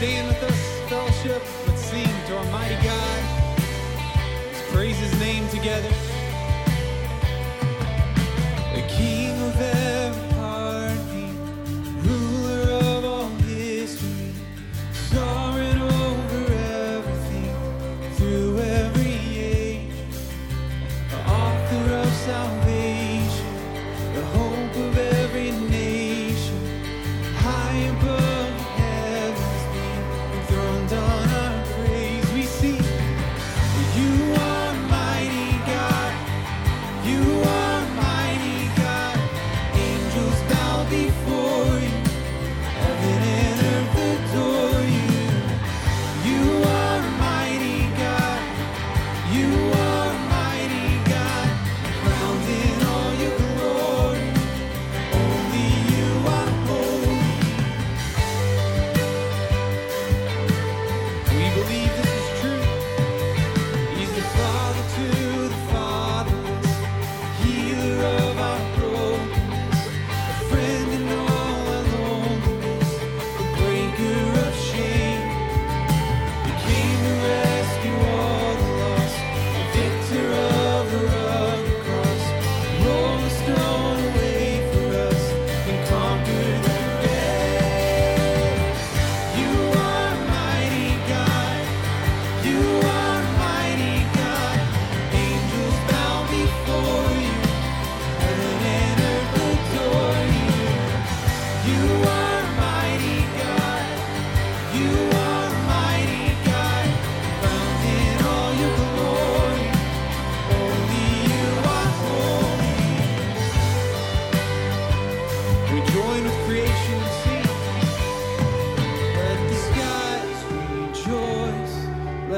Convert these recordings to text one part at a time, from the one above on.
Staying with us, fellowship, let's sing to our mighty God. Let's praise his name together.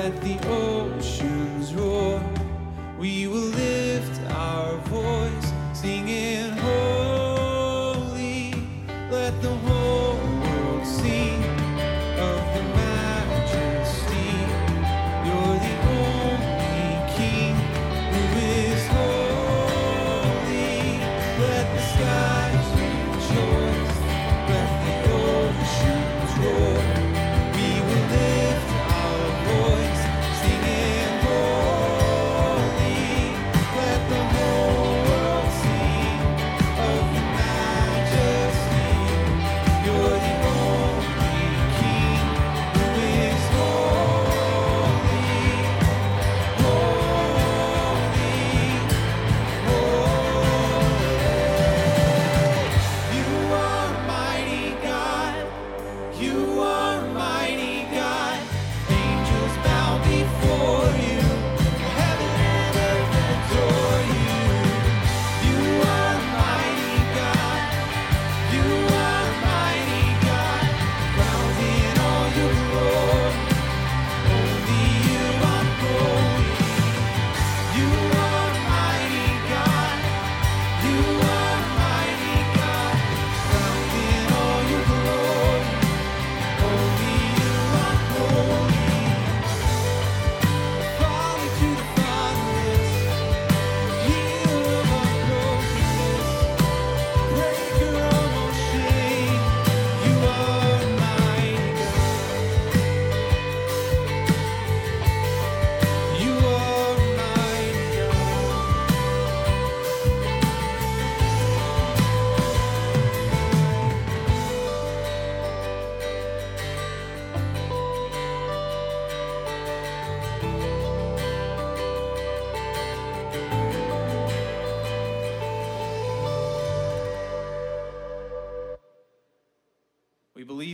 at the ocean.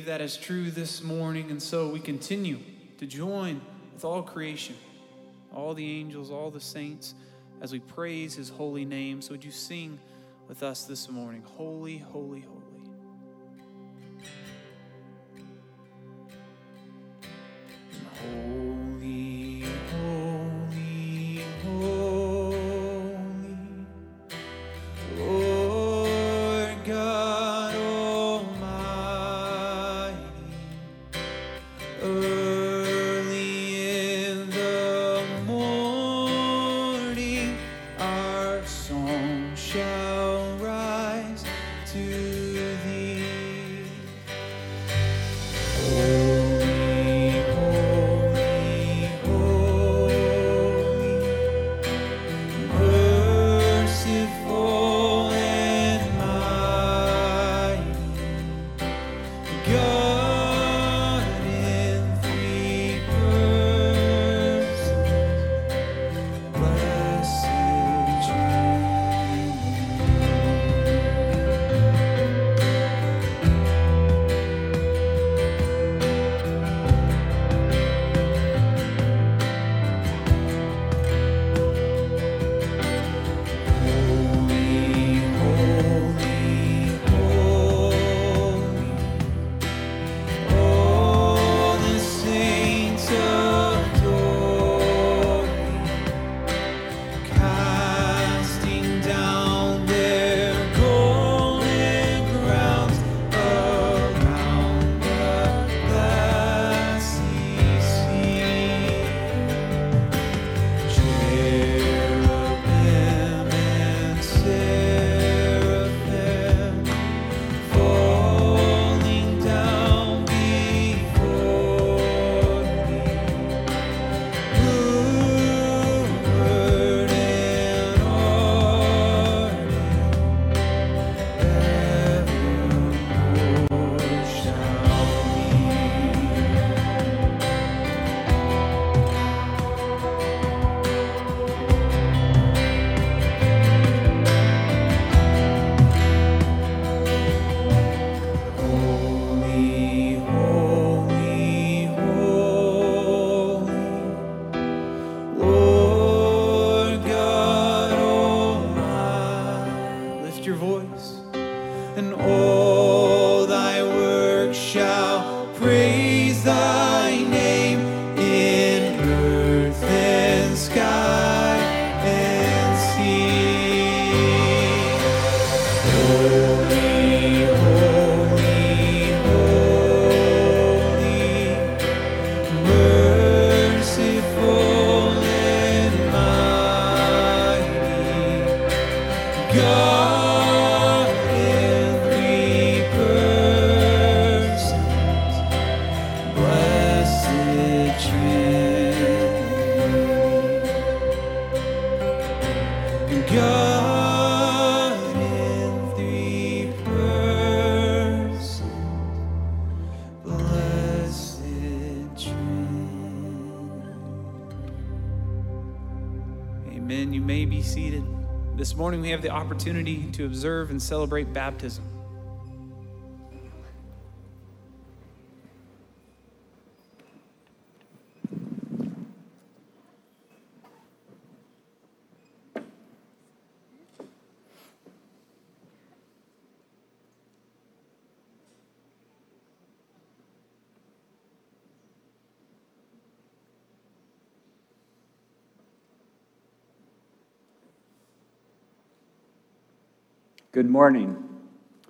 that is true this morning. And so we continue to join with all creation, all the angels, all the saints, as we praise his holy name. So would you sing with us this morning? Holy, holy, holy. Morning we have the opportunity to observe and celebrate baptism. Good morning.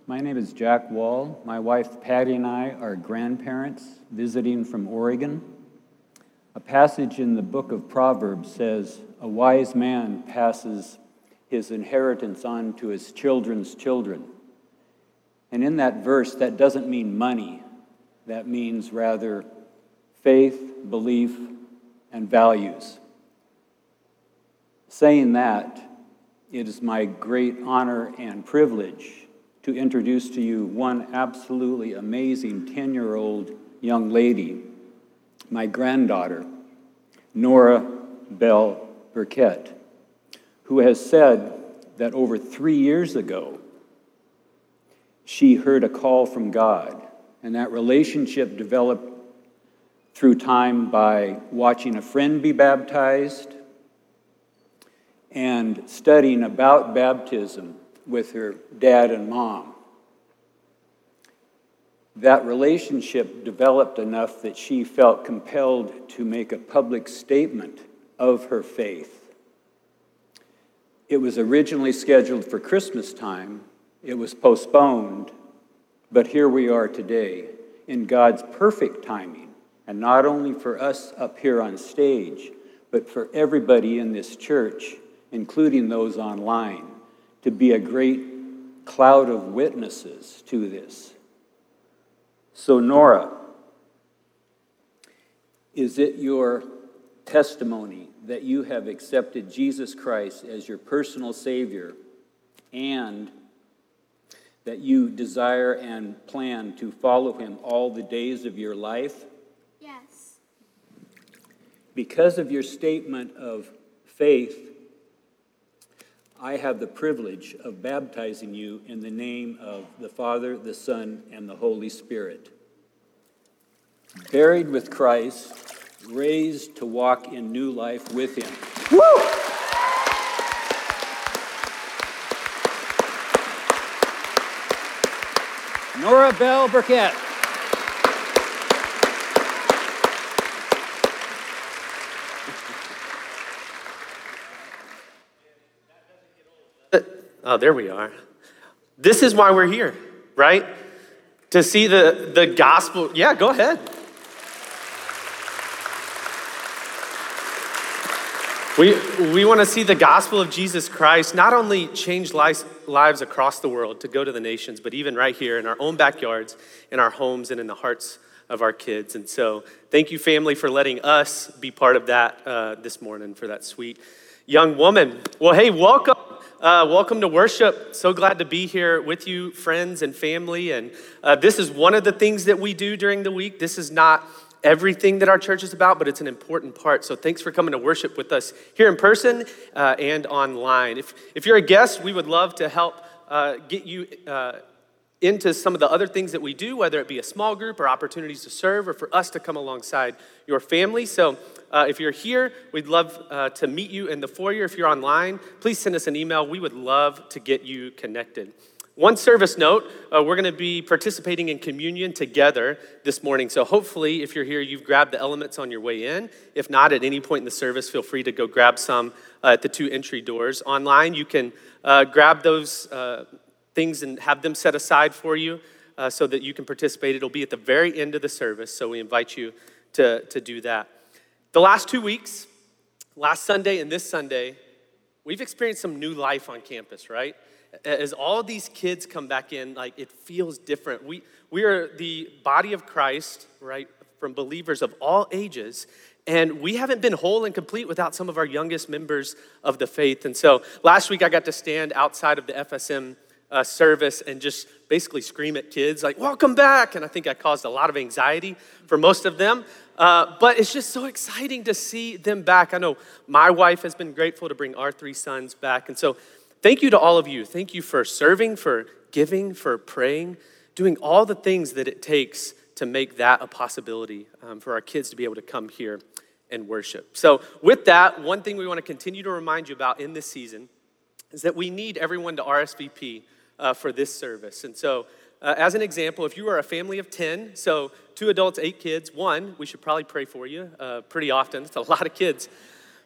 My name is Jack Wall. My wife Patty and I are grandparents visiting from Oregon. A passage in the book of Proverbs says, A wise man passes his inheritance on to his children's children. And in that verse, that doesn't mean money, that means rather faith, belief, and values. Saying that, it is my great honor and privilege to introduce to you one absolutely amazing 10 year old young lady, my granddaughter, Nora Bell Burkett, who has said that over three years ago, she heard a call from God, and that relationship developed through time by watching a friend be baptized and studying about baptism with her dad and mom. That relationship developed enough that she felt compelled to make a public statement of her faith. It was originally scheduled for Christmas time, it was postponed, but here we are today in God's perfect timing, and not only for us up here on stage, but for everybody in this church including those online, to be a great cloud of witnesses to this. So, Nora, is it your testimony that you have accepted Jesus Christ as your personal Savior and that you desire and plan to follow Him all the days of your life? Yes. Because of your statement of faith, I have the privilege of baptizing you in the name of the Father, the Son, and the Holy Spirit. Buried with Christ, raised to walk in new life with Him. Nora Bell Burkett. Oh, there we are. This is why we're here, right? To see the, the gospel. Yeah, go ahead. We, we want to see the gospel of Jesus Christ not only change lives, lives across the world to go to the nations, but even right here in our own backyards, in our homes, and in the hearts of our kids. And so, thank you, family, for letting us be part of that uh, this morning for that sweet young woman. Well, hey, welcome. Uh, welcome to worship. So glad to be here with you, friends and family. And uh, this is one of the things that we do during the week. This is not everything that our church is about, but it's an important part. So thanks for coming to worship with us here in person uh, and online. If, if you're a guest, we would love to help uh, get you uh, into some of the other things that we do, whether it be a small group or opportunities to serve or for us to come alongside your family. So uh, if you're here, we'd love uh, to meet you in the foyer. If you're online, please send us an email. We would love to get you connected. One service note uh, we're going to be participating in communion together this morning. So, hopefully, if you're here, you've grabbed the elements on your way in. If not, at any point in the service, feel free to go grab some uh, at the two entry doors. Online, you can uh, grab those uh, things and have them set aside for you uh, so that you can participate. It'll be at the very end of the service, so we invite you to, to do that. The last two weeks, last Sunday and this Sunday, we've experienced some new life on campus, right? as all these kids come back in, like it feels different. We, we are the body of Christ, right, from believers of all ages, and we haven't been whole and complete without some of our youngest members of the faith. And so last week I got to stand outside of the FSM uh, service and just basically scream at kids, like, welcome back. And I think I caused a lot of anxiety for most of them. Uh, but it's just so exciting to see them back. I know my wife has been grateful to bring our three sons back. And so Thank you to all of you. Thank you for serving, for giving, for praying, doing all the things that it takes to make that a possibility um, for our kids to be able to come here and worship. So, with that, one thing we want to continue to remind you about in this season is that we need everyone to RSVP uh, for this service. And so, uh, as an example, if you are a family of 10, so two adults, eight kids, one, we should probably pray for you uh, pretty often. It's a lot of kids.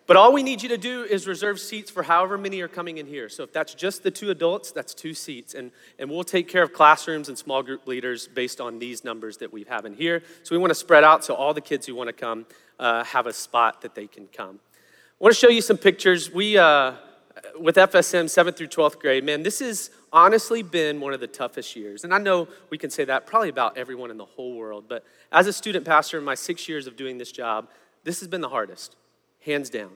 But all we need you to do is reserve seats for however many are coming in here. So if that's just the two adults, that's two seats. And, and we'll take care of classrooms and small group leaders based on these numbers that we have in here. So we want to spread out so all the kids who want to come uh, have a spot that they can come. I want to show you some pictures. We, uh, with FSM, 7th through 12th grade, man, this has honestly been one of the toughest years. And I know we can say that probably about everyone in the whole world. But as a student pastor in my six years of doing this job, this has been the hardest hands down.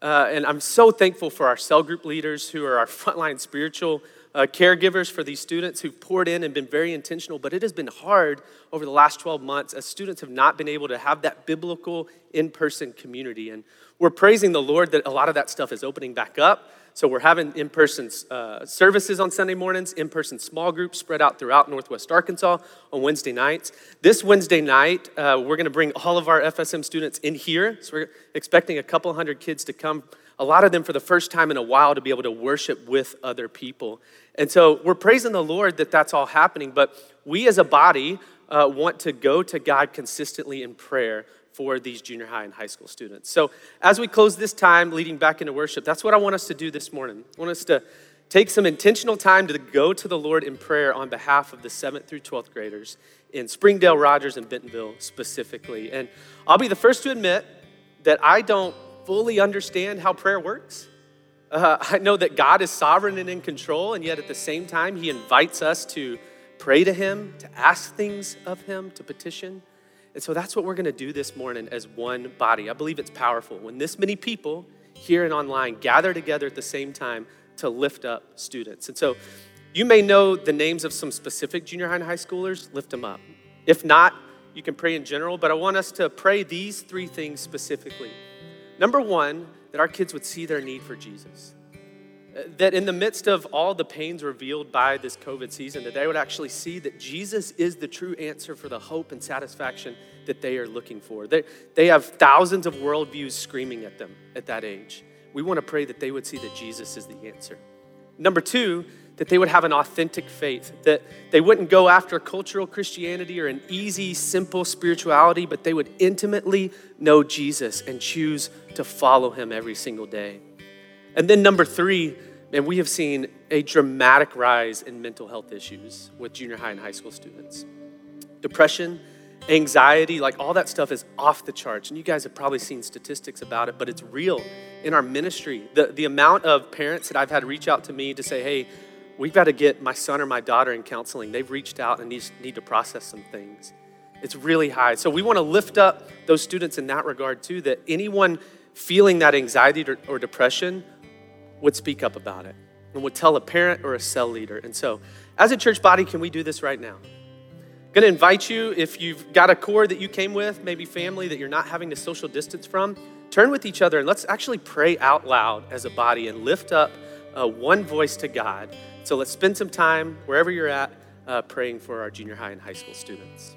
Uh, and I'm so thankful for our cell group leaders who are our frontline spiritual uh, caregivers for these students who've poured in and been very intentional. But it has been hard over the last 12 months as students have not been able to have that biblical in person community. And we're praising the Lord that a lot of that stuff is opening back up. So we're having in person uh, services on Sunday mornings, in person small groups spread out throughout Northwest Arkansas on Wednesday nights. This Wednesday night, uh, we're going to bring all of our FSM students in here. So we're expecting a couple hundred kids to come, a lot of them for the first time in a while to be able to worship with other people. And so we're praising the Lord that that's all happening, but we as a body uh, want to go to God consistently in prayer for these junior high and high school students. So, as we close this time leading back into worship, that's what I want us to do this morning. I want us to take some intentional time to go to the Lord in prayer on behalf of the 7th through 12th graders in Springdale, Rogers, and Bentonville specifically. And I'll be the first to admit that I don't fully understand how prayer works. Uh, I know that God is sovereign and in control, and yet at the same time, He invites us to pray to Him, to ask things of Him, to petition. And so that's what we're going to do this morning as one body. I believe it's powerful when this many people here and online gather together at the same time to lift up students. And so you may know the names of some specific junior high and high schoolers, lift them up. If not, you can pray in general, but I want us to pray these three things specifically. Number one, that our kids would see their need for Jesus that in the midst of all the pains revealed by this COVID season, that they would actually see that Jesus is the true answer for the hope and satisfaction that they are looking for. They, they have thousands of worldviews screaming at them at that age. We want to pray that they would see that Jesus is the answer. Number two, that they would have an authentic faith, that they wouldn't go after cultural Christianity or an easy, simple spirituality, but they would intimately know Jesus and choose to follow him every single day. And then number three, and we have seen a dramatic rise in mental health issues with junior high and high school students. Depression, anxiety, like all that stuff is off the charts. And you guys have probably seen statistics about it, but it's real in our ministry. The, the amount of parents that I've had reach out to me to say, hey, we've got to get my son or my daughter in counseling. They've reached out and need, need to process some things. It's really high. So we want to lift up those students in that regard too, that anyone feeling that anxiety or, or depression would speak up about it and would tell a parent or a cell leader. And so, as a church body, can we do this right now? I'm gonna invite you, if you've got a core that you came with, maybe family that you're not having to social distance from, turn with each other and let's actually pray out loud as a body and lift up uh, one voice to God. So let's spend some time wherever you're at uh, praying for our junior high and high school students.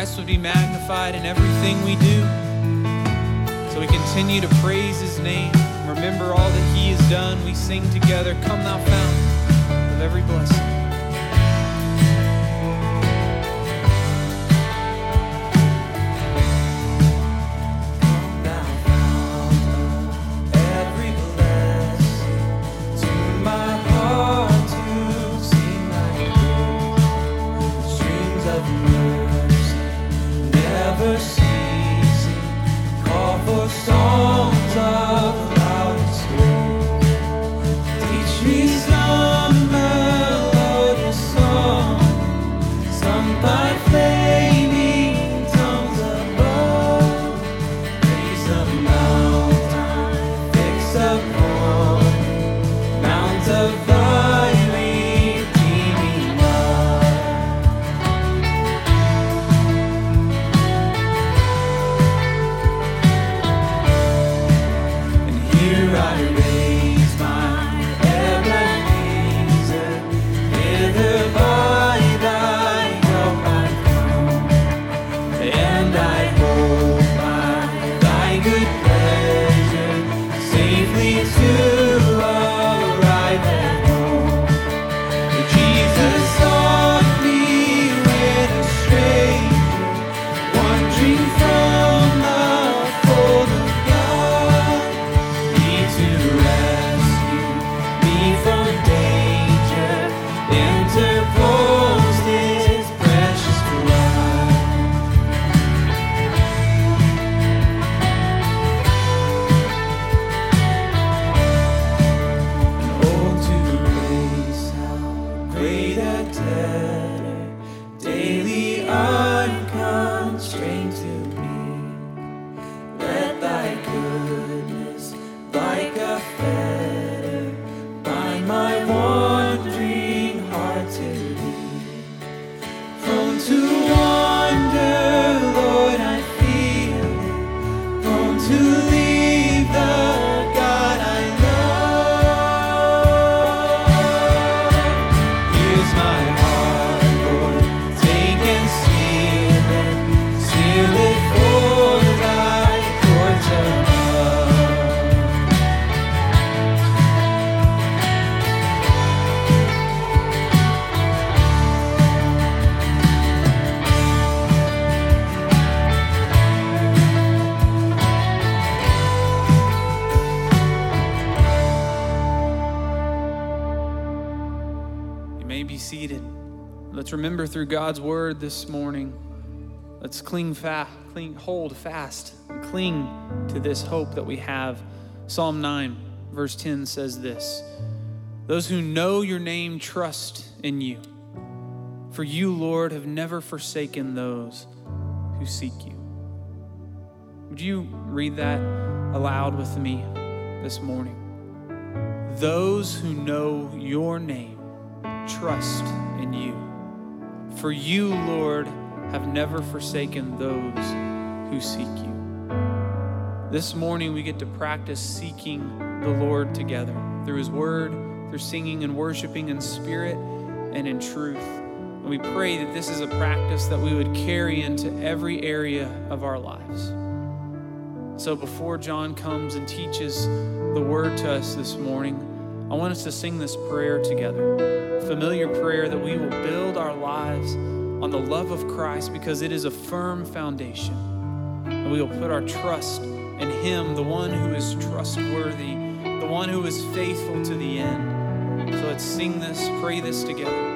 Christ would be magnified in everything we do. So we continue to praise his name, remember all that he has done. We sing together, Come thou fountain of every blessing. Through God's word this morning. Let's cling fast, cling, hold fast, and cling to this hope that we have. Psalm 9, verse 10 says this Those who know your name trust in you. For you, Lord, have never forsaken those who seek you. Would you read that aloud with me this morning? Those who know your name trust in you. For you, Lord, have never forsaken those who seek you. This morning, we get to practice seeking the Lord together through His Word, through singing and worshiping in spirit and in truth. And we pray that this is a practice that we would carry into every area of our lives. So before John comes and teaches the word to us this morning, I want us to sing this prayer together. Familiar prayer that we will build our lives on the love of Christ because it is a firm foundation. And we will put our trust in Him, the one who is trustworthy, the one who is faithful to the end. So let's sing this, pray this together.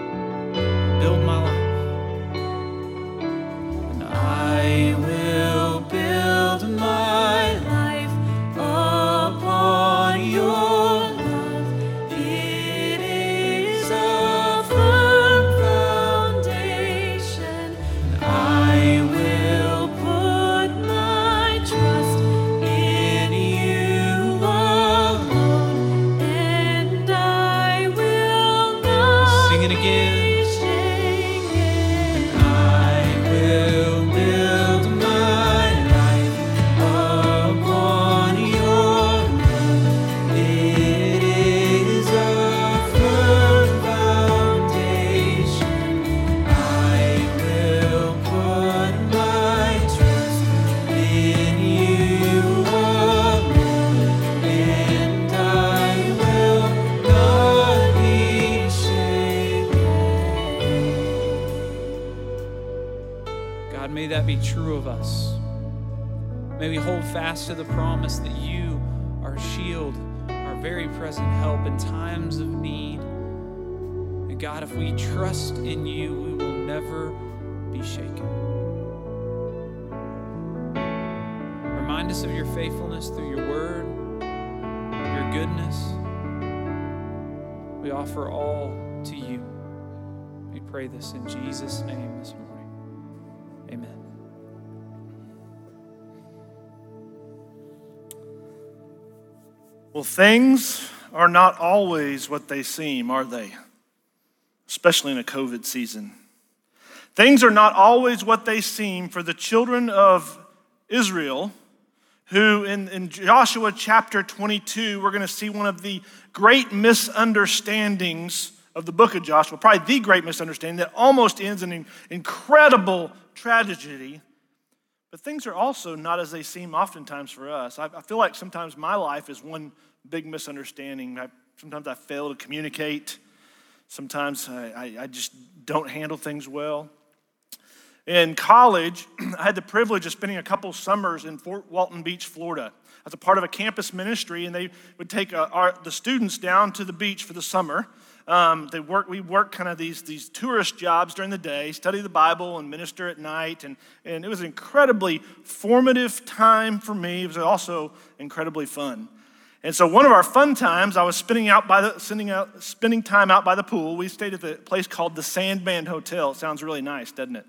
Well, things are not always what they seem, are they? Especially in a COVID season. Things are not always what they seem for the children of Israel, who in, in Joshua chapter 22, we're going to see one of the great misunderstandings of the book of Joshua, probably the great misunderstanding that almost ends in an incredible tragedy. But things are also not as they seem oftentimes for us. I, I feel like sometimes my life is one big misunderstanding. I, sometimes I fail to communicate. Sometimes I, I, just don't handle things well. In college, I had the privilege of spending a couple summers in Fort Walton Beach, Florida, as a part of a campus ministry, and they would take uh, our, the students down to the beach for the summer. Um, they work, we work kind of these, these tourist jobs during the day, study the Bible and minister at night. And, and it was an incredibly formative time for me. It was also incredibly fun. And so one of our fun times, I was spending out by the out spending time out by the pool. We stayed at the place called the Sandman Hotel. It sounds really nice, doesn't it?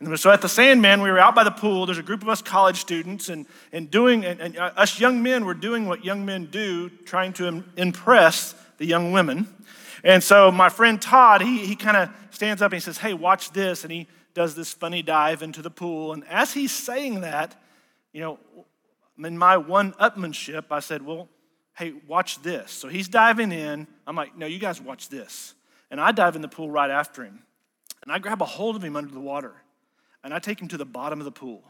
And so at the Sandman, we were out by the pool. There's a group of us college students, and, and doing and, and uh, us young men were doing what young men do, trying to impress the young women. And so my friend Todd, he, he kind of stands up and he says, Hey, watch this. And he does this funny dive into the pool. And as he's saying that, you know, in my one upmanship, I said, Well, hey, watch this. So he's diving in. I'm like, No, you guys watch this. And I dive in the pool right after him. And I grab a hold of him under the water. And I take him to the bottom of the pool.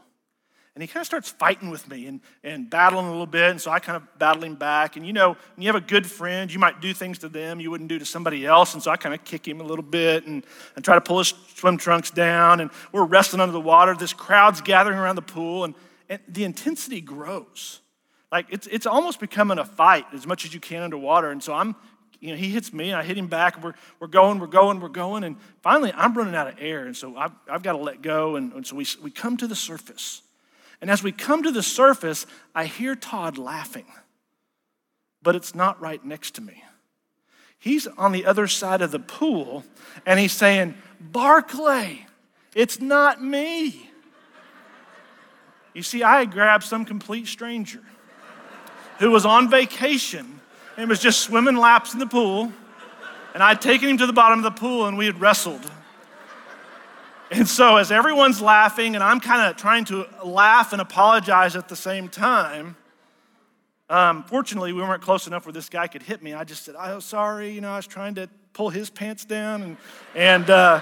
And he kind of starts fighting with me and, and battling a little bit. And so I kind of battle him back. And you know, when you have a good friend, you might do things to them you wouldn't do to somebody else. And so I kind of kick him a little bit and, and try to pull his swim trunks down. And we're wrestling under the water. This crowd's gathering around the pool. And, and the intensity grows. Like it's, it's almost becoming a fight as much as you can underwater. And so I'm, you know, he hits me and I hit him back. And we're, we're going, we're going, we're going. And finally, I'm running out of air. And so I've, I've got to let go. And, and so we, we come to the surface. And as we come to the surface, I hear Todd laughing, but it's not right next to me. He's on the other side of the pool and he's saying, Barclay, it's not me. You see, I grabbed some complete stranger who was on vacation and was just swimming laps in the pool, and I'd taken him to the bottom of the pool and we had wrestled. And so, as everyone's laughing, and I'm kind of trying to laugh and apologize at the same time, um, fortunately, we weren't close enough where this guy could hit me. I just said, "I "Oh, sorry," you know, I was trying to pull his pants down, and and uh,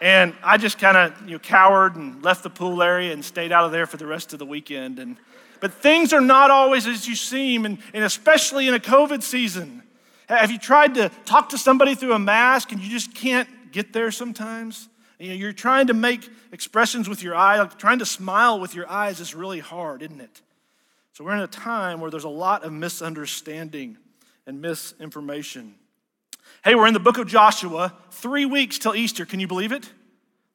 and I just kind of you know cowered and left the pool area and stayed out of there for the rest of the weekend. And but things are not always as you seem, and, and especially in a COVID season. Have you tried to talk to somebody through a mask and you just can't get there sometimes? You know, you're trying to make expressions with your eye, like trying to smile with your eyes is really hard, isn't it? So we're in a time where there's a lot of misunderstanding and misinformation. Hey, we're in the book of Joshua, three weeks till Easter. Can you believe it?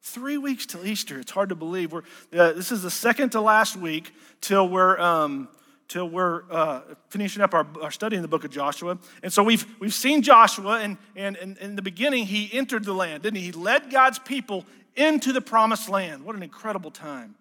Three weeks till Easter. It's hard to believe. We're, uh, this is the second to last week till we're um, till we're uh, finishing up our, our study in the book of Joshua. And so we've, we've seen Joshua, and, and, and in the beginning, he entered the land, didn't he? He led God's people into the promised land. What an incredible time.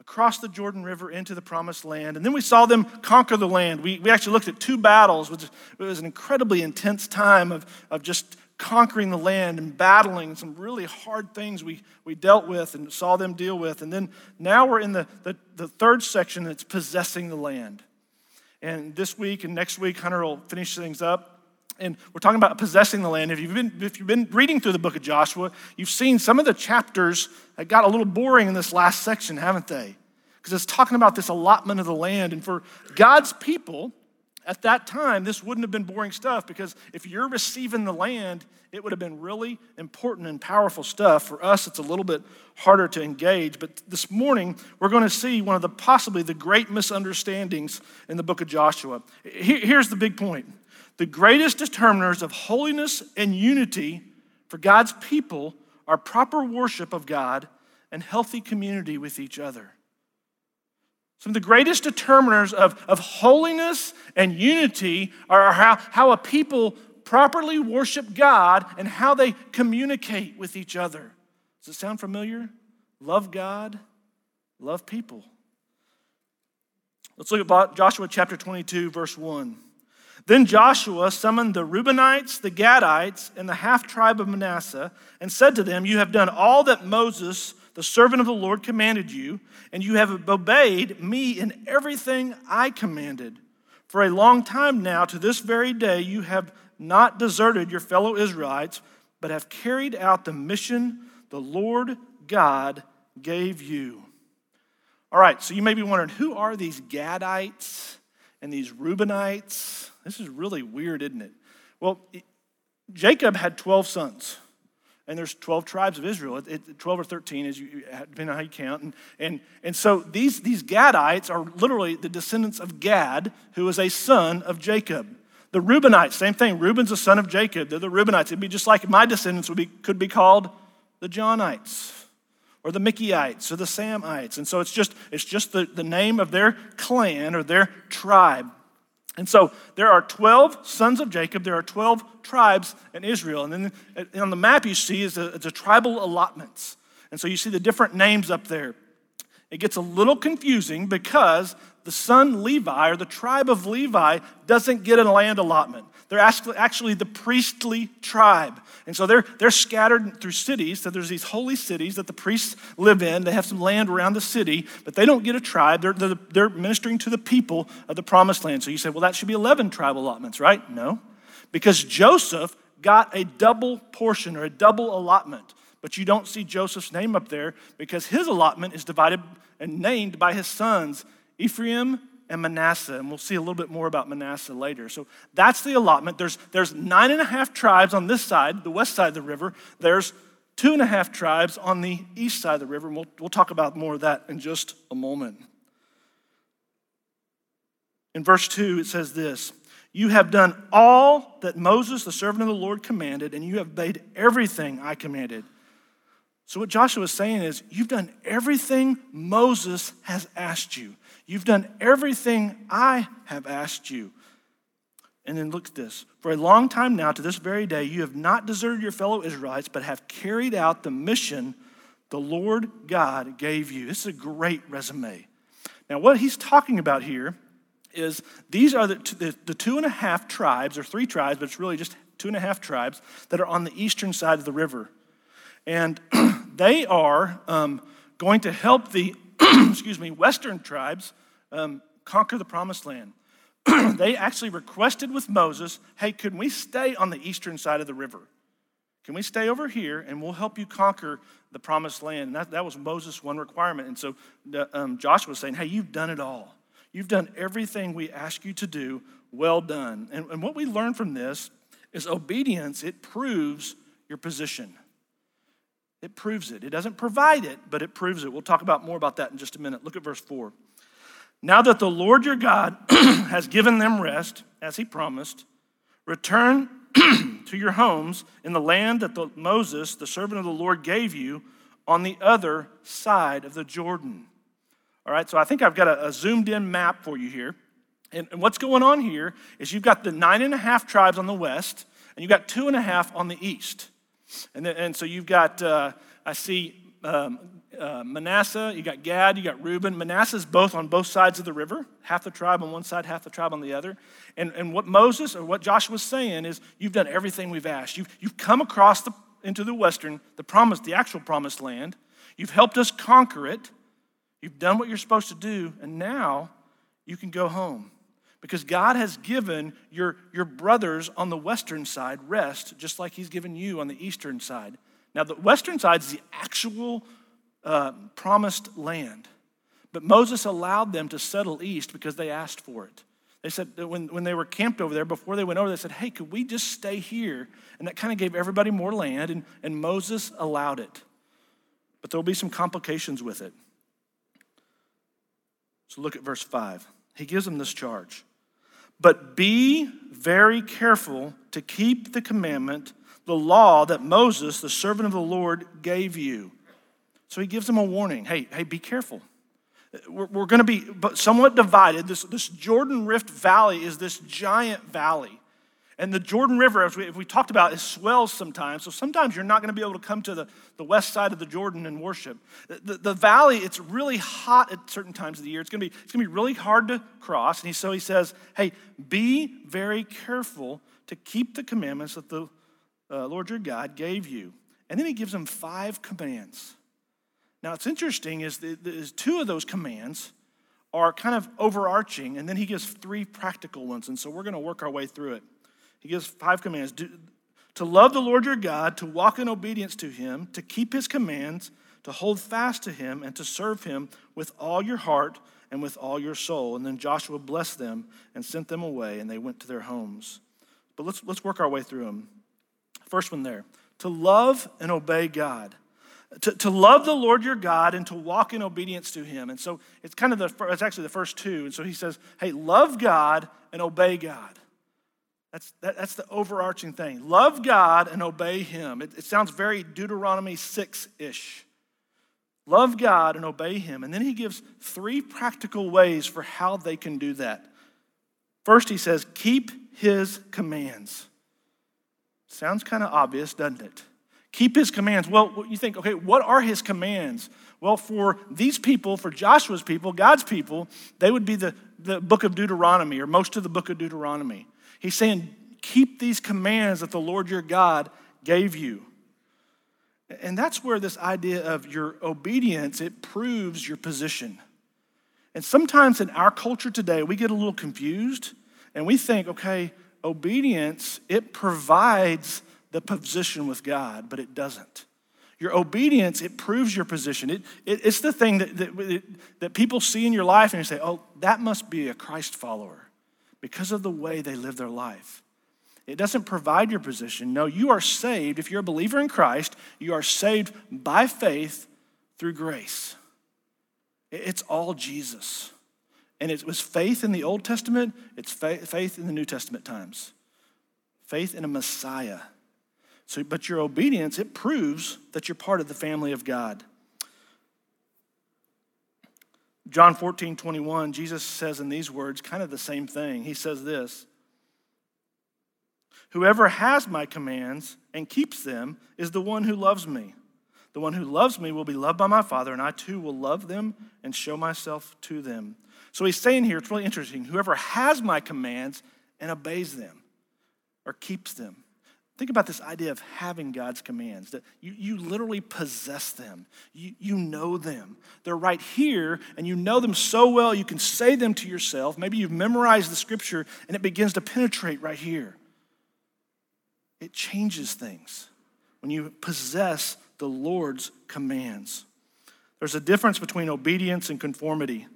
Across the Jordan River into the promised land. And then we saw them conquer the land. We, we actually looked at two battles, which was an incredibly intense time of, of just conquering the land and battling some really hard things we, we dealt with and saw them deal with. And then now we're in the, the, the third section that's possessing the land. And this week and next week, Hunter will finish things up. And we're talking about possessing the land. If you've, been, if you've been reading through the book of Joshua, you've seen some of the chapters that got a little boring in this last section, haven't they? Because it's talking about this allotment of the land. And for God's people, at that time, this wouldn't have been boring stuff because if you're receiving the land, it would have been really important and powerful stuff. For us, it's a little bit harder to engage. But this morning, we're going to see one of the possibly the great misunderstandings in the book of Joshua. Here's the big point the greatest determiners of holiness and unity for God's people are proper worship of God and healthy community with each other. Some of the greatest determiners of, of holiness and unity are how, how a people properly worship God and how they communicate with each other. Does it sound familiar? Love God, love people. Let's look at Joshua chapter 22, verse 1. Then Joshua summoned the Reubenites, the Gadites, and the half tribe of Manasseh, and said to them, You have done all that Moses the servant of the Lord commanded you, and you have obeyed me in everything I commanded. For a long time now, to this very day, you have not deserted your fellow Israelites, but have carried out the mission the Lord God gave you. All right, so you may be wondering who are these Gadites and these Reubenites? This is really weird, isn't it? Well, Jacob had 12 sons and there's 12 tribes of Israel, it, it, 12 or 13, as you, depending on how you count. And, and, and so these, these Gadites are literally the descendants of Gad, who is a son of Jacob. The Reubenites, same thing. Reuben's a son of Jacob. They're the Reubenites. It'd be just like my descendants would be, could be called the Johnites or the Mickeyeites or the Samites. And so it's just, it's just the, the name of their clan or their tribe. And so there are 12 sons of Jacob, there are 12 tribes in Israel. And then on the map you see is a, it's a tribal allotments. And so you see the different names up there. It gets a little confusing because the son Levi or the tribe of Levi doesn't get a land allotment. They're actually the priestly tribe. And so they're, they're scattered through cities. So there's these holy cities that the priests live in. They have some land around the city, but they don't get a tribe. They're, they're, they're ministering to the people of the promised land. So you say, well, that should be 11 tribal allotments, right? No, because Joseph got a double portion or a double allotment. But you don't see Joseph's name up there because his allotment is divided and named by his sons, Ephraim and Manasseh. And we'll see a little bit more about Manasseh later. So that's the allotment. There's, there's nine and a half tribes on this side, the west side of the river. There's two and a half tribes on the east side of the river. And we'll, we'll talk about more of that in just a moment. In verse 2, it says this You have done all that Moses, the servant of the Lord, commanded, and you have obeyed everything I commanded. So, what Joshua is saying is, You've done everything Moses has asked you. You've done everything I have asked you. And then look at this. For a long time now, to this very day, you have not deserted your fellow Israelites, but have carried out the mission the Lord God gave you. This is a great resume. Now, what he's talking about here is these are the, the, two and a half tribes, or three tribes, but it's really just two and a half tribes that are on the eastern side of the river. And they are um, going to help the excuse me, Western tribes um, conquer the promised land. they actually requested with Moses, hey, can we stay on the eastern side of the river? Can we stay over here and we'll help you conquer the promised land? And that, that was Moses' one requirement. And so um, Joshua was saying, hey, you've done it all. You've done everything we ask you to do. Well done. And, and what we learn from this is obedience, it proves your position. It proves it. It doesn't provide it, but it proves it. We'll talk about more about that in just a minute. Look at verse 4. Now that the Lord your God has given them rest, as he promised, return to your homes in the land that the, Moses, the servant of the Lord, gave you on the other side of the Jordan. All right, so I think I've got a, a zoomed in map for you here. And, and what's going on here is you've got the nine and a half tribes on the west, and you've got two and a half on the east. And, then, and so you've got, uh, I see um, uh, Manasseh, you got Gad, you got Reuben. Manasseh's both on both sides of the river, half the tribe on one side, half the tribe on the other. And, and what Moses or what Joshua's saying is, you've done everything we've asked. You've, you've come across the, into the western, the promised, the actual promised land. You've helped us conquer it. You've done what you're supposed to do, and now you can go home because God has given your, your brothers on the western side rest, just like He's given you on the eastern side. Now, the western side is the actual uh, promised land, but Moses allowed them to settle east because they asked for it. They said when, when they were camped over there, before they went over, they said, Hey, could we just stay here? And that kind of gave everybody more land, and, and Moses allowed it. But there will be some complications with it. So look at verse 5. He gives them this charge. But be very careful to keep the commandment, the law that Moses, the servant of the Lord, gave you. So he gives them a warning hey, hey, be careful. We're, we're going to be somewhat divided. This, this Jordan Rift Valley is this giant valley. And the Jordan River, as we, we, talked about, it swells sometimes. So sometimes you're not going to be able to come to the, the west side of the Jordan and worship. The, the, the, valley, it's really hot at certain times of the year. It's going to be, it's going to be really hard to cross. And he, so he says, hey, be very careful to keep the commandments that the uh, Lord your God gave you. And then he gives them five commands. Now, it's interesting is, that, is two of those commands are kind of overarching, and then he gives three practical ones. And so we're going to work our way through it. He gives five commands to love the Lord your God, to walk in obedience to him, to keep his commands, to hold fast to him, and to serve him with all your heart and with all your soul. And then Joshua blessed them and sent them away, and they went to their homes. But let's, let's work our way through them. First one there to love and obey God. To, to love the Lord your God and to walk in obedience to him. And so it's kind of the, it's actually the first two. And so he says, hey, love God and obey God. That's, that, that's the overarching thing. Love God and obey Him. It, it sounds very Deuteronomy 6 ish. Love God and obey Him. And then He gives three practical ways for how they can do that. First, he says, keep his commands. Sounds kind of obvious, doesn't it? Keep his commands. Well, you think, okay, what are his commands? Well, for these people, for Joshua's people, God's people, they would be the, the book of Deuteronomy or most of the book of Deuteronomy. He's saying, keep these commands that the Lord your God gave you. And that's where this idea of your obedience, it proves your position. And sometimes in our culture today, we get a little confused and we think, okay, obedience, it provides the position with God, but it doesn't. Your obedience, it proves your position. It, it, it's the thing that, that, that people see in your life and you say, oh, that must be a Christ follower because of the way they live their life. It doesn't provide your position. No, you are saved. If you're a believer in Christ, you are saved by faith through grace. It's all Jesus. And it was faith in the Old Testament, it's faith in the New Testament times. Faith in a Messiah. So, but your obedience, it proves that you're part of the family of God. John 14, 21, Jesus says in these words kind of the same thing. He says this Whoever has my commands and keeps them is the one who loves me. The one who loves me will be loved by my Father, and I too will love them and show myself to them. So he's saying here, it's really interesting whoever has my commands and obeys them or keeps them. Think about this idea of having God's commands, that you, you literally possess them. You, you know them. They're right here, and you know them so well you can say them to yourself. Maybe you've memorized the scripture, and it begins to penetrate right here. It changes things when you possess the Lord's commands. There's a difference between obedience and conformity.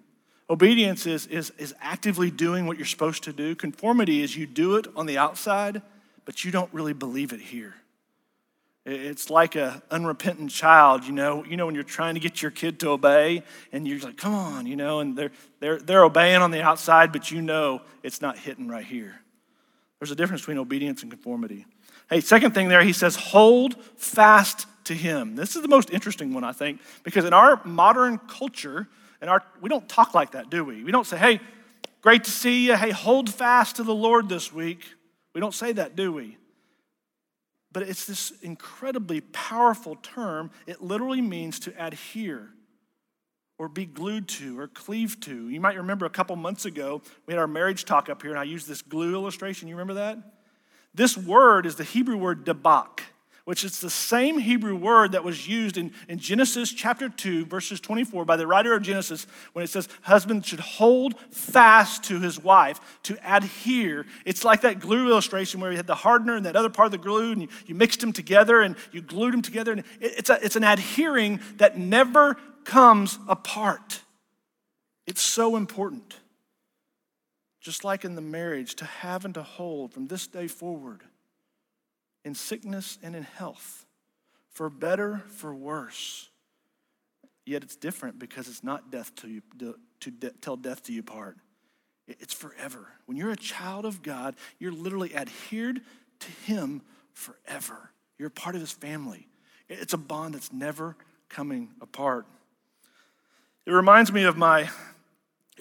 Obedience is, is, is actively doing what you're supposed to do. Conformity is you do it on the outside, but you don't really believe it here. It's like an unrepentant child, you know. You know when you're trying to get your kid to obey, and you're like, "Come on," you know, and they're they're they're obeying on the outside, but you know it's not hitting right here. There's a difference between obedience and conformity. Hey, second thing there, he says, hold fast to him. This is the most interesting one, I think, because in our modern culture, and our we don't talk like that, do we? We don't say, hey, great to see you. Hey, hold fast to the Lord this week. We don't say that, do we? But it's this incredibly powerful term. It literally means to adhere or be glued to or cleave to. You might remember a couple months ago, we had our marriage talk up here, and I used this glue illustration. You remember that? This word is the Hebrew word debak, which is the same Hebrew word that was used in, in Genesis chapter 2, verses 24, by the writer of Genesis, when it says, Husband should hold fast to his wife, to adhere. It's like that glue illustration where you had the hardener and that other part of the glue, and you, you mixed them together and you glued them together. And it, it's, a, it's an adhering that never comes apart. It's so important just like in the marriage, to have and to hold from this day forward in sickness and in health, for better, for worse. Yet it's different because it's not death to you, to de- tell death to you part. It's forever. When you're a child of God, you're literally adhered to Him forever. You're a part of His family. It's a bond that's never coming apart. It reminds me of my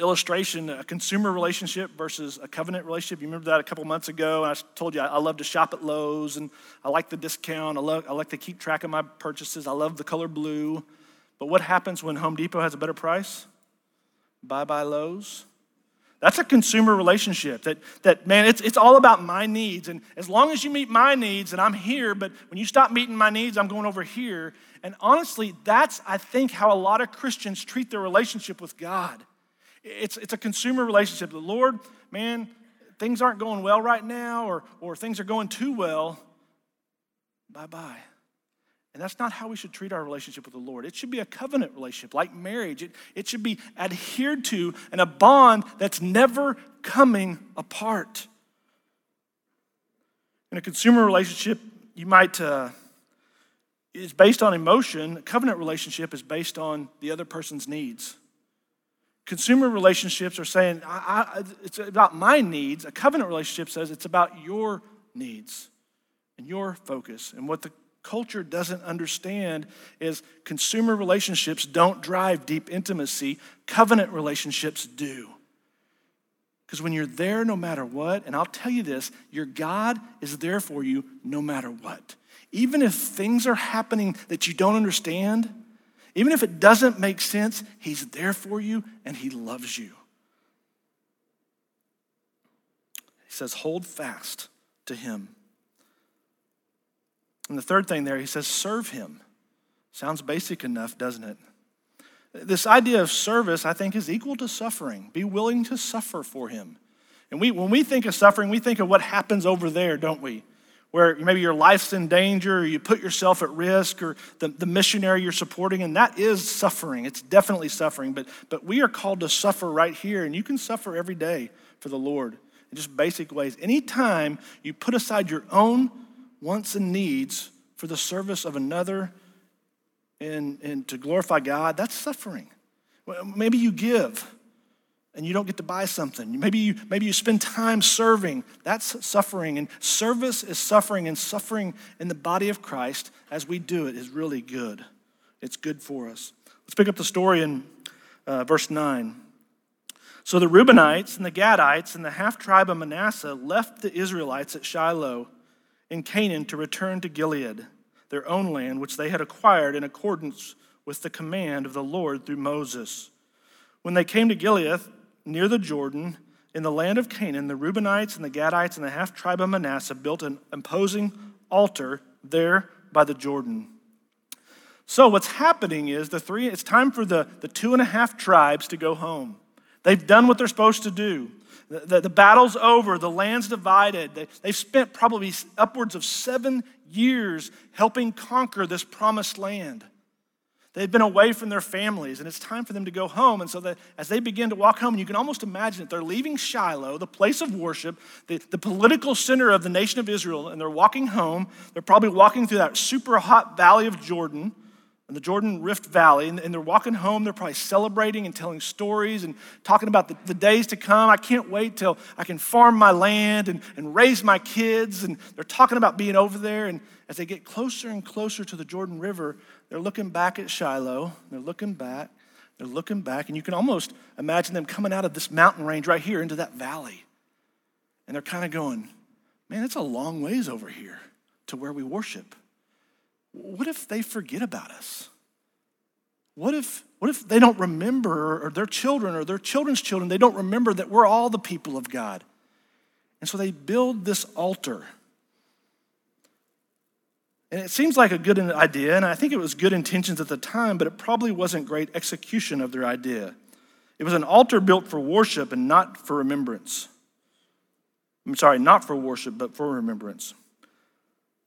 illustration a consumer relationship versus a covenant relationship. You remember that a couple months ago? I told you I, love to shop at Lowe's and I like the discount. I, love, I like to keep track of my purchases. I love the color blue. But what happens when Home Depot has a better price? Bye bye Lowe's. That's a consumer relationship that, that man, it's, it's all about my needs. And as long as you meet my needs, and I'm here, but when you stop meeting my needs, I'm going over here. And honestly, that's, I think, how a lot of Christians treat their relationship with God. It's, it's a consumer relationship. The Lord, man, things aren't going well right now, or, or things are going too well. Bye bye. And that's not how we should treat our relationship with the Lord. It should be a covenant relationship, like marriage. It, it should be adhered to and a bond that's never coming apart. In a consumer relationship, you might, uh, is based on emotion. A covenant relationship is based on the other person's needs. Consumer relationships are saying, I, I, it's about my needs. A covenant relationship says it's about your needs and your focus. And what the culture doesn't understand is consumer relationships don't drive deep intimacy, covenant relationships do. Because when you're there, no matter what, and I'll tell you this, your God is there for you no matter what. Even if things are happening that you don't understand, even if it doesn't make sense, He's there for you and He loves you. He says, hold fast to Him. And the third thing there, He says, serve Him. Sounds basic enough, doesn't it? This idea of service, I think, is equal to suffering. Be willing to suffer for Him. And we, when we think of suffering, we think of what happens over there, don't we? Where maybe your life's in danger, or you put yourself at risk, or the, the missionary you're supporting, and that is suffering. It's definitely suffering. But, but we are called to suffer right here, and you can suffer every day for the Lord in just basic ways. Anytime you put aside your own wants and needs for the service of another and, and to glorify God, that's suffering. Maybe you give and you don't get to buy something. Maybe you, maybe you spend time serving. That's suffering. And service is suffering, and suffering in the body of Christ as we do it is really good. It's good for us. Let's pick up the story in uh, verse 9. So the Reubenites and the Gadites and the half tribe of Manasseh left the Israelites at Shiloh in Canaan to return to Gilead, their own land, which they had acquired in accordance with the command of the Lord through Moses. When they came to Gilead, near the Jordan, in the land of Canaan, the Reubenites and the Gadites and the half tribe of Manasseh built an imposing altar there by the Jordan. So what's happening is the three, it's time for the, the two and a half tribes to go home. They've done what they're supposed to do. The, the, the battle's over, the land's divided. They, they've spent probably upwards of seven years helping conquer this promised land. They've been away from their families, and it's time for them to go home. And so that as they begin to walk home, and you can almost imagine it, they're leaving Shiloh, the place of worship, the, the political center of the nation of Israel, and they're walking home. They're probably walking through that super hot valley of Jordan, and the Jordan Rift Valley, and, and, they're walking home. They're probably celebrating and telling stories and talking about the, the, days to come. I can't wait till I can farm my land and, and raise my kids. And they're talking about being over there. And as they get closer and closer to the Jordan River, they're looking back at Shiloh. They're looking back. They're looking back. And you can almost imagine them coming out of this mountain range right here into that valley. And they're kind of going, man, it's a long ways over here to where we worship. What if they forget about us? What if, what if they don't remember, or their children, or their children's children, they don't remember that we're all the people of God? And so they build this altar. And it seems like a good idea, and I think it was good intentions at the time, but it probably wasn't great execution of their idea. It was an altar built for worship and not for remembrance. I'm sorry, not for worship, but for remembrance.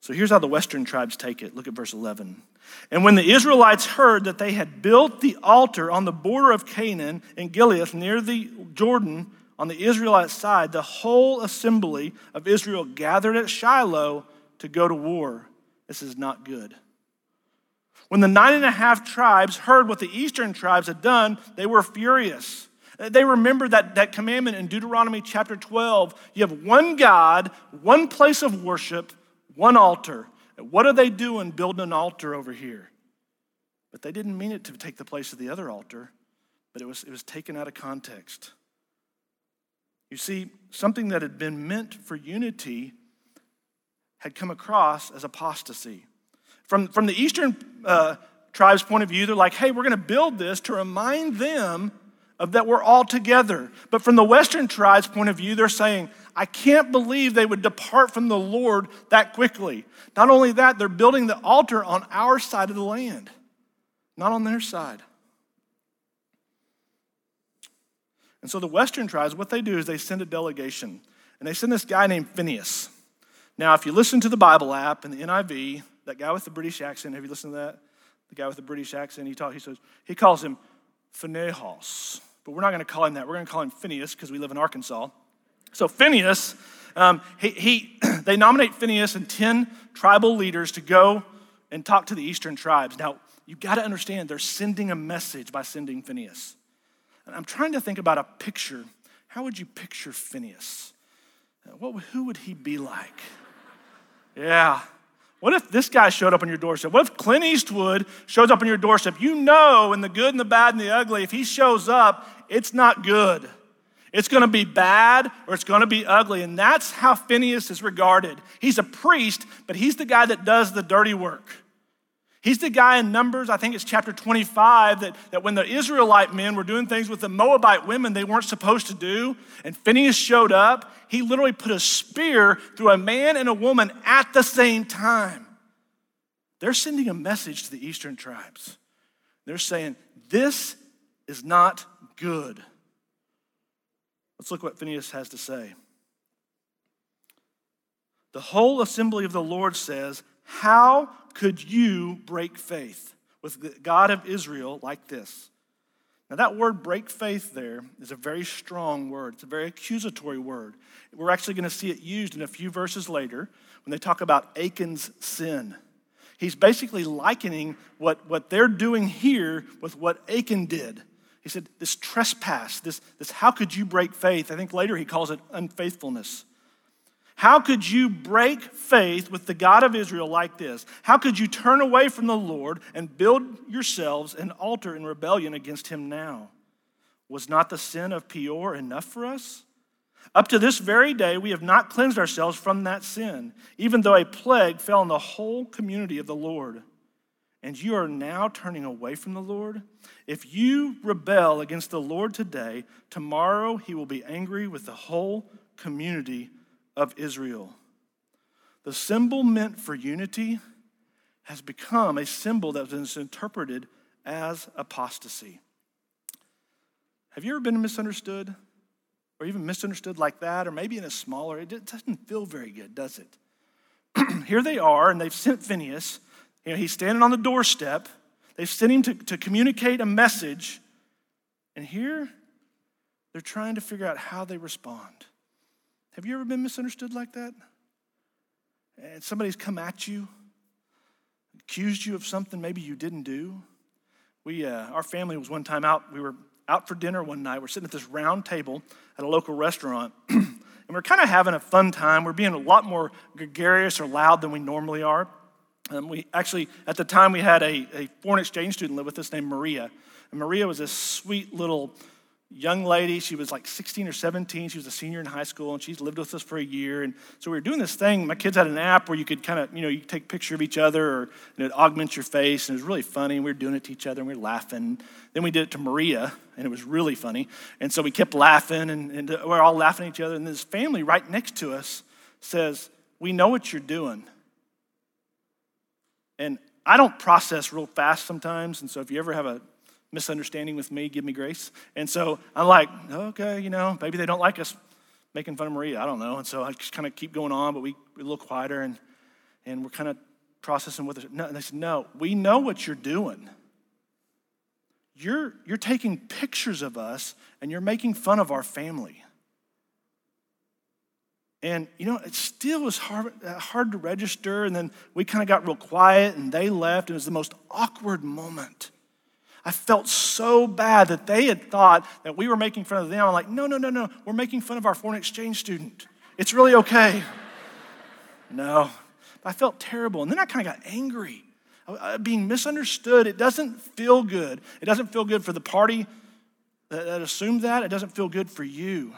So here's how the western tribes take it. Look at verse 11. And when the Israelites heard that they had built the altar on the border of Canaan in Gilead near the Jordan on the Israelite side, the whole assembly of Israel gathered at Shiloh to go to war. This is not good. When the nine and a half tribes heard what the eastern tribes had done, they were furious. They remembered that, that commandment in Deuteronomy chapter 12. You have one God, one place of worship, one altar. What are they doing building an altar over here? But they didn't mean it to take the place of the other altar, but it was, it was taken out of context. You see, something that had been meant for unity had come across as apostasy. From, from the Eastern uh, tribe's point of view, they're like, hey, we're going to build this to remind them of that we're all together. But from the Western tribe's point of view, they're saying, I can't believe they would depart from the Lord that quickly. Not only that, they're building the altar on our side of the land, not on their side. And so the Western tribes, what they do is they send a delegation, and they send this guy named Phineas. Now, if you listen to the Bible app and the NIV, that guy with the British accent, have you listened to that? The guy with the British accent, he, talk, he says, he calls him Phinehas. But we're not going to call him that. We're going to call him Phineas because we live in Arkansas. So Phineas, um, he, he they nominate Phineas and 10 tribal leaders to go and talk to the eastern tribes. Now, you've got to understand they're sending a message by sending Phineas. And I'm trying to think about a picture. How would you picture Phineas? What, who would he be like? Yeah, what if this guy showed up on your doorstep? What if Clint Eastwood shows up on your doorstep? You know, in the good and the bad and the ugly, if he shows up, it's not good. It's going to be bad or it's going to be ugly. And that's how Phineas is regarded. He's a priest, but he's the guy that does the dirty work. He's the guy in Numbers, I think it's chapter 25, that, that when the Israelite men were doing things with the Moabite women they weren't supposed to do, and Phineas showed up, he literally put a spear through a man and a woman at the same time. They're sending a message to the eastern tribes. They're saying, This is not good. Let's look what Phineas has to say. The whole assembly of the Lord says, How could you break faith with the God of Israel like this? Now, that word break faith there is a very strong word. It's a very accusatory word. We're actually going to see it used in a few verses later when they talk about Achan's sin. He's basically likening what, what they're doing here with what Achan did. He said, This trespass, this, this how could you break faith? I think later he calls it unfaithfulness. How could you break faith with the God of Israel like this? How could you turn away from the Lord and build yourselves an altar in rebellion against him now? Was not the sin of Peor enough for us? Up to this very day, we have not cleansed ourselves from that sin, even though a plague fell on the whole community of the Lord. And you are now turning away from the Lord? If you rebel against the Lord today, tomorrow he will be angry with the whole community of Israel. The symbol meant for unity has become a symbol that is interpreted as apostasy. Have you ever been misunderstood? Or even misunderstood like that, or maybe in a smaller, it doesn't feel very good, does it? Here they are, and they've sent Phineas. You know, he's standing on the doorstep. They've sent him to, to communicate a message. And here, they're trying to figure out how they respond. Have you ever been misunderstood like that? And somebody's come at you, accused you of something maybe you didn't do. We, uh, our family was one time out. We were out for dinner one night. We're sitting at this round table at a local restaurant, and we're kind of having a fun time. We're being a lot more gregarious or loud than we normally are. Um, we actually, at the time, we had a, a foreign exchange student live with us named Maria. And Maria was this sweet little young lady. She was like 16 or 17. She was a senior in high school, and she's lived with us for a year. And so we were doing this thing. My kids had an app where you could kind of, you know, you take a picture of each other, or and it augments your face, and it was really funny. And we were doing it to each other, and we were laughing. Then we did it to Maria, and it was really funny. And so we kept laughing, and, and we're all laughing at each other. And this family right next to us says, "We know what you're doing." And I don't process real fast sometimes, and so if you ever have a misunderstanding with me, give me grace. And so I'm like, okay, you know, maybe they don't like us making fun of Maria. I don't know. And so I just kind of keep going on, but we, we a little quieter and, and we're kind of processing with it. No, and they said, no, we know what you're doing. You're, you're taking pictures of us and you're making fun of our family. And, you know, it still was hard, hard to register. And then we kind of got real quiet and they left. And it was the most awkward moment. I felt so bad that they had thought that we were making fun of them. I'm like, no, no, no, no. We're making fun of our foreign exchange student. It's really okay. no. I felt terrible. And then I kind of got angry. Being misunderstood, it doesn't feel good. It doesn't feel good for the party that, that assumed that. It doesn't feel good for you.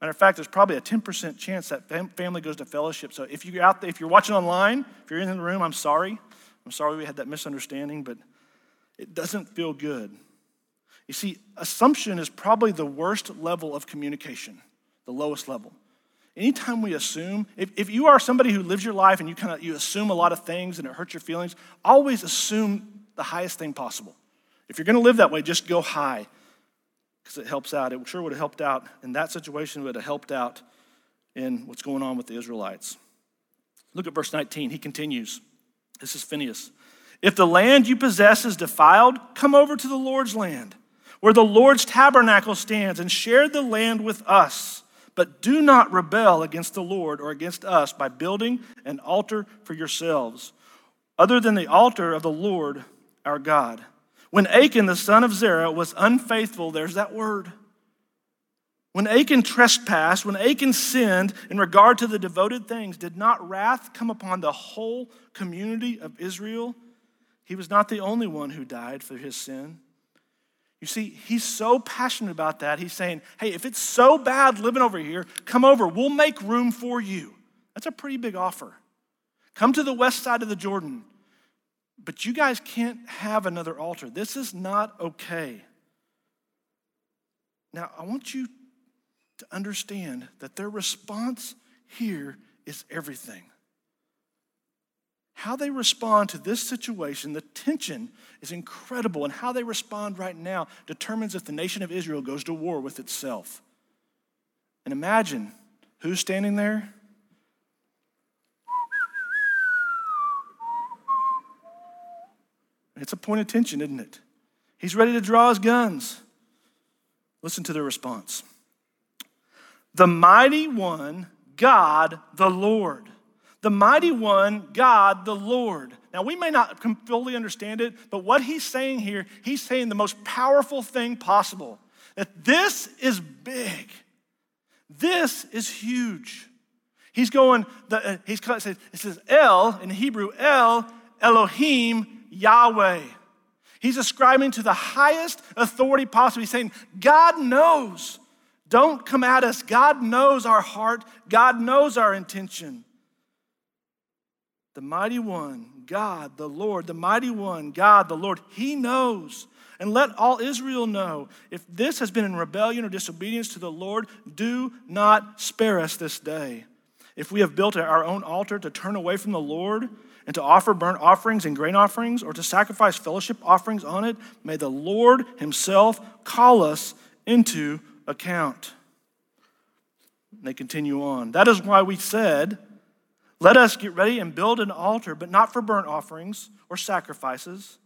Matter of fact, there's probably a 10% chance that family goes to fellowship. So if you're out there, if you're watching online, if you're in the room, I'm sorry. I'm sorry we had that misunderstanding, but it doesn't feel good. You see, assumption is probably the worst level of communication, the lowest level. Anytime we assume, if, if you are somebody who lives your life and you kind of you assume a lot of things and it hurts your feelings, always assume the highest thing possible. If you're going to live that way, just go high because it helps out. It sure would have helped out in that situation, would have helped out in what's going on with the Israelites. Look at verse 19. He continues. This is Phineas. If the land you possess is defiled, come over to the Lord's land, where the Lord's tabernacle stands, and share the land with us. But do not rebel against the Lord or against us by building an altar for yourselves, other than the altar of the Lord our God. When Achan, the son of Zerah, was unfaithful, there's that word. When Achan trespassed, when Achan sinned in regard to the devoted things, did not wrath come upon the whole community of Israel? He was not the only one who died for his sin. You see, he's so passionate about that. He's saying, hey, if it's so bad living over here, come over. We'll make room for you. That's a pretty big offer. Come to the west side of the Jordan. But you guys can't have another altar. This is not okay. Now, I want you to understand that their response here is everything. How they respond to this situation, the tension is incredible, and how they respond right now determines if the nation of Israel goes to war with itself. And imagine who's standing there? It's a point of tension, isn't it? He's ready to draw his guns. Listen to their response. The mighty one, God the Lord. The mighty one, God the Lord. Now, we may not fully understand it, but what he's saying here, he's saying the most powerful thing possible that this is big. This is huge. He's going, the, uh, he's, it says El in Hebrew, El, Elohim, Yahweh. He's ascribing to the highest authority possible. He's saying, God knows. Don't come at us. God knows our heart, God knows our intention. The mighty one, God, the Lord, the mighty one, God, the Lord, He knows. And let all Israel know if this has been in rebellion or disobedience to the Lord, do not spare us this day. If we have built our own altar to turn away from the Lord, and to offer burnt offerings and grain offerings, or to sacrifice fellowship offerings on it, may the Lord Himself call us into account. And they continue on. That is why we said, Let us get ready and build an altar, but not for burnt offerings or sacrifices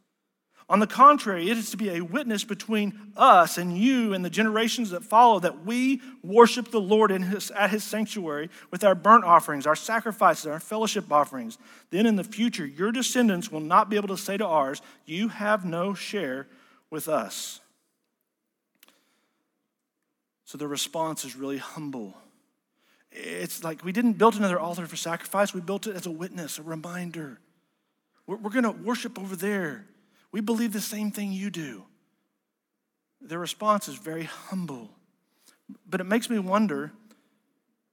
on the contrary, it is to be a witness between us and you and the generations that follow that we worship the Lord his, at his sanctuary with our burnt offerings, our sacrifices, our fellowship offerings. Then in the future, your descendants will not be able to say to ours, You have no share with us. So the response is really humble. It's like we didn't build another altar for sacrifice, we built it as a witness, a reminder. We're, we're going to worship over there. We believe the same thing you do. Their response is very humble. But it makes me wonder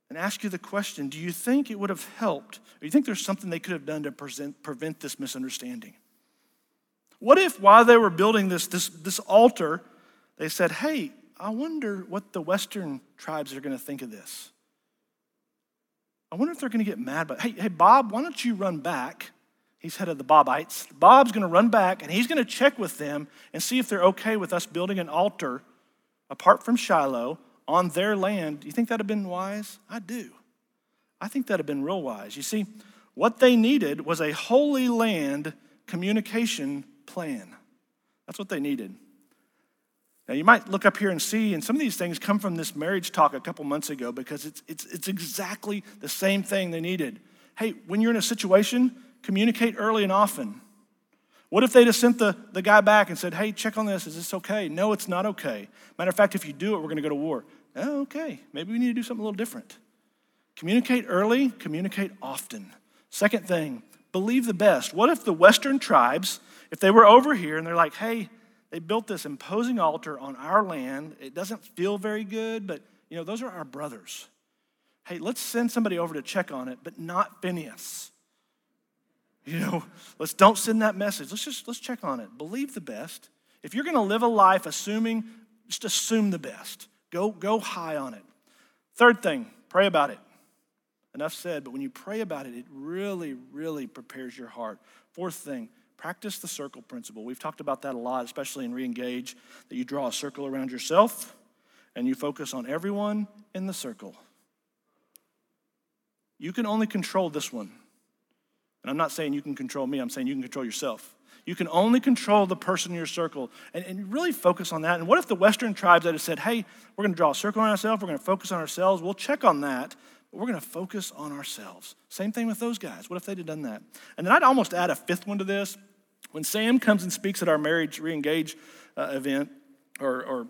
and ask you the question do you think it would have helped, do you think there's something they could have done to present, prevent this misunderstanding? What if while they were building this, this, this altar, they said, hey, I wonder what the Western tribes are going to think of this? I wonder if they're going to get mad. But hey, hey, Bob, why don't you run back He's head of the Bobites. Bob's going to run back and he's going to check with them and see if they're okay with us building an altar apart from Shiloh on their land. Do you think that'd have been wise? I do. I think that'd have been real wise. You see, what they needed was a holy land communication plan. That's what they needed. Now, you might look up here and see, and some of these things come from this marriage talk a couple months ago because it's, it's, it's exactly the same thing they needed. Hey, when you're in a situation, communicate early and often. What if they just sent the, the guy back and said, hey, check on this. Is this okay? No, it's not okay. Matter of fact, if you do it, we're going to go to war. Oh, okay. Maybe we need to do something a little different. Communicate early, communicate often. Second thing, believe the best. What if the Western tribes, if they were over here and they're like, hey, they built this imposing altar on our land. It doesn't feel very good, but you know, those are our brothers. Hey, let's send somebody over to check on it, but not Phineas. You know, let's don't send that message. Let's just let's check on it. Believe the best. If you're going to live a life assuming, just assume the best. Go go high on it. Third thing, pray about it. Enough said, but when you pray about it, it really, really prepares your heart. Fourth thing, practice the circle principle. We've talked about that a lot, especially in Reengage, that you draw a circle around yourself and you focus on everyone in the circle. You can only control this one. And I'm not saying you can control me, I'm saying you can control yourself. You can only control the person in your circle and, and really focus on that. And what if the Western tribes that have said, hey, we're going to draw a circle on ourselves, we're going to focus on ourselves, we'll check on that, but we're going to focus on ourselves. Same thing with those guys. What if they'd have done that? And then I'd almost add a fifth one to this. When Sam comes and speaks at our marriage reengage uh, event or, or,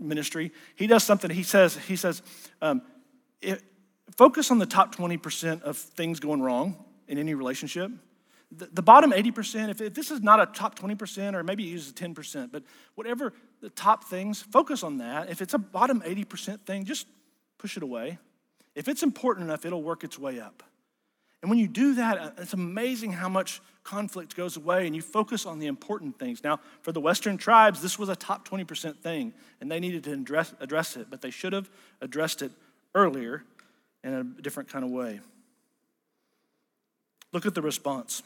ministry, he does something. He says, he says, um, it, focus on the top 20% of things going wrong in any relationship. the, the bottom 80%, if, if this is not a top 20%, or maybe use 10%, but whatever the top things, focus on that. If it's a bottom 80% thing, just push it away. If it's important enough, it'll work its way up. And when you do that, uh, it's amazing how much conflict goes away and you focus on the important things. Now, for the Western tribes, this was a top 20% thing and they needed to address, address it, but they should have addressed it earlier in a different kind of way. Look at the response.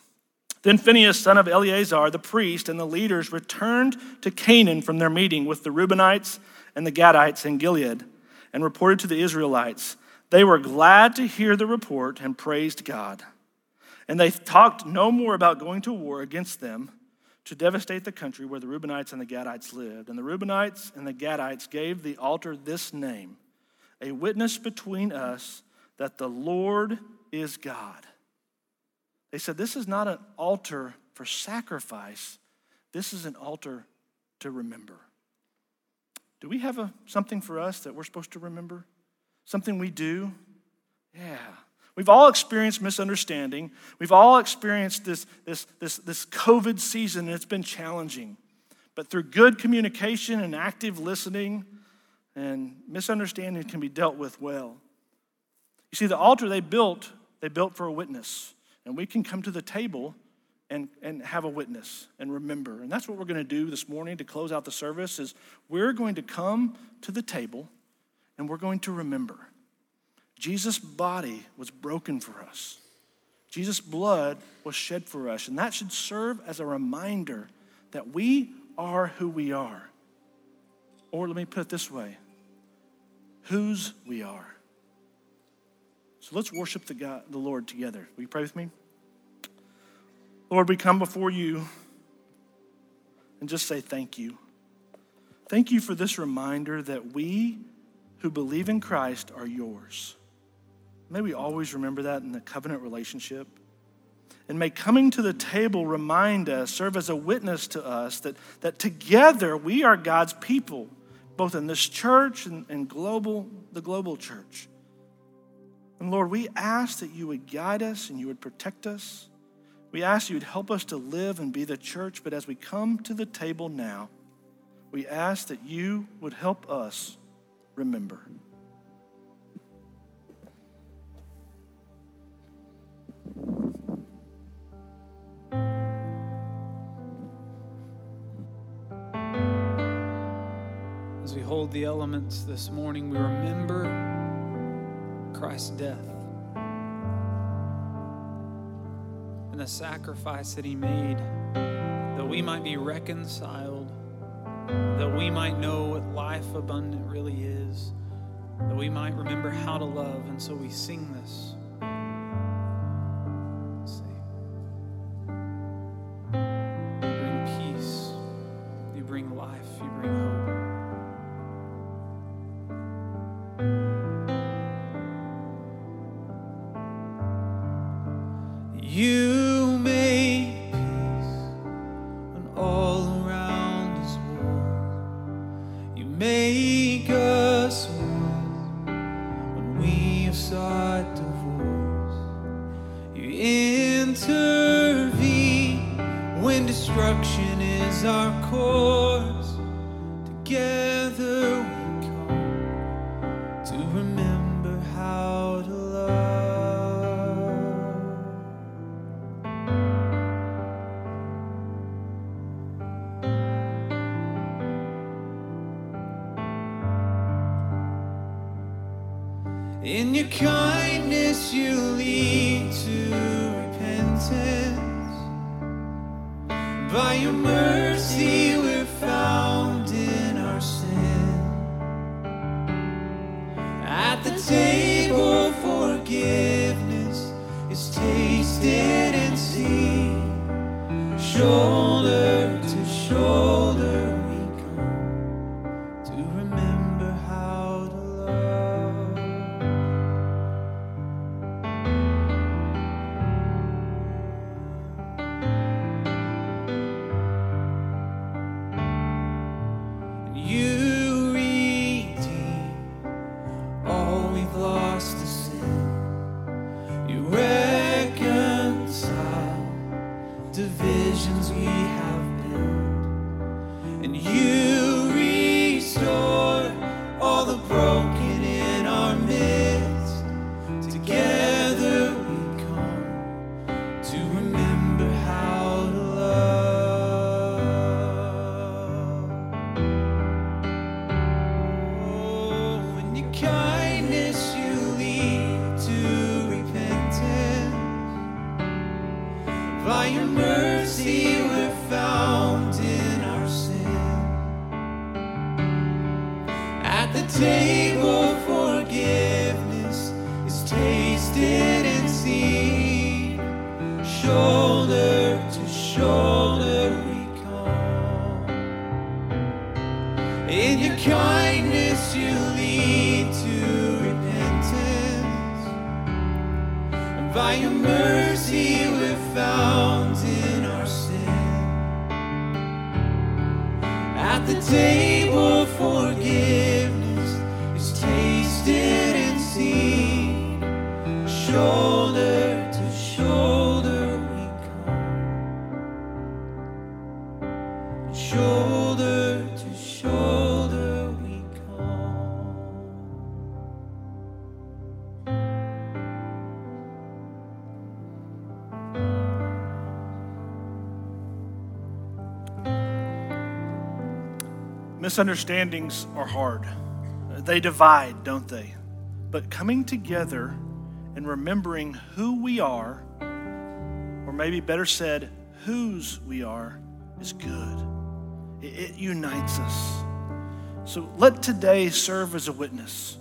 Then Phinehas, son of Eleazar, the priest, and the leaders returned to Canaan from their meeting with the Reubenites and the Gadites in Gilead and reported to the Israelites. They were glad to hear the report and praised God. And they talked no more about going to war against them to devastate the country where the Reubenites and the Gadites lived. And the Reubenites and the Gadites gave the altar this name a witness between us that the Lord is God. They said, This is not an altar for sacrifice, this is an altar to remember. Do we have a, something for us that we're supposed to remember? Something we do? Yeah. We've all experienced misunderstanding. We've all experienced this, this, this, this COVID season, and it's been challenging. But through good communication and active listening, and misunderstanding can be dealt with well. You see, the altar they built, they built for a witness. And we can come to the table and, and have a witness and remember. And that's what we're going to do this morning to close out the service is we're going to come to the table and we're going to remember. Jesus' body was broken for us. Jesus' blood was shed for us. And that should serve as a reminder that we are who we are. Or let me put it this way whose we are. So let's worship the, God, the Lord together. Will you pray with me? Lord, we come before you and just say thank you. Thank you for this reminder that we who believe in Christ are yours. May we always remember that in the covenant relationship. And may coming to the table remind us, serve as a witness to us that, that together we are God's people, both in this church and, and global, the global church. And Lord, we ask that you would guide us and you would protect us. We ask you would help us to live and be the church, but as we come to the table now, we ask that you would help us remember. As we hold the elements this morning, we remember Christ's death and the sacrifice that he made that we might be reconciled, that we might know what life abundant really is, that we might remember how to love. And so we sing this. Misunderstandings are hard. They divide, don't they? But coming together and remembering who we are, or maybe better said, whose we are, is good. It, it unites us. So let today serve as a witness.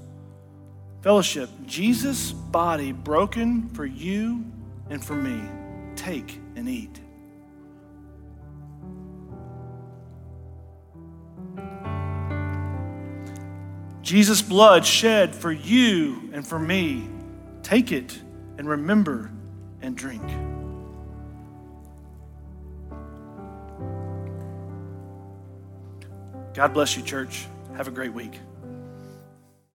Fellowship, Jesus' body broken for you and for me. Take and eat. Jesus' blood shed for you and for me. Take it and remember and drink. God bless you, church. Have a great week.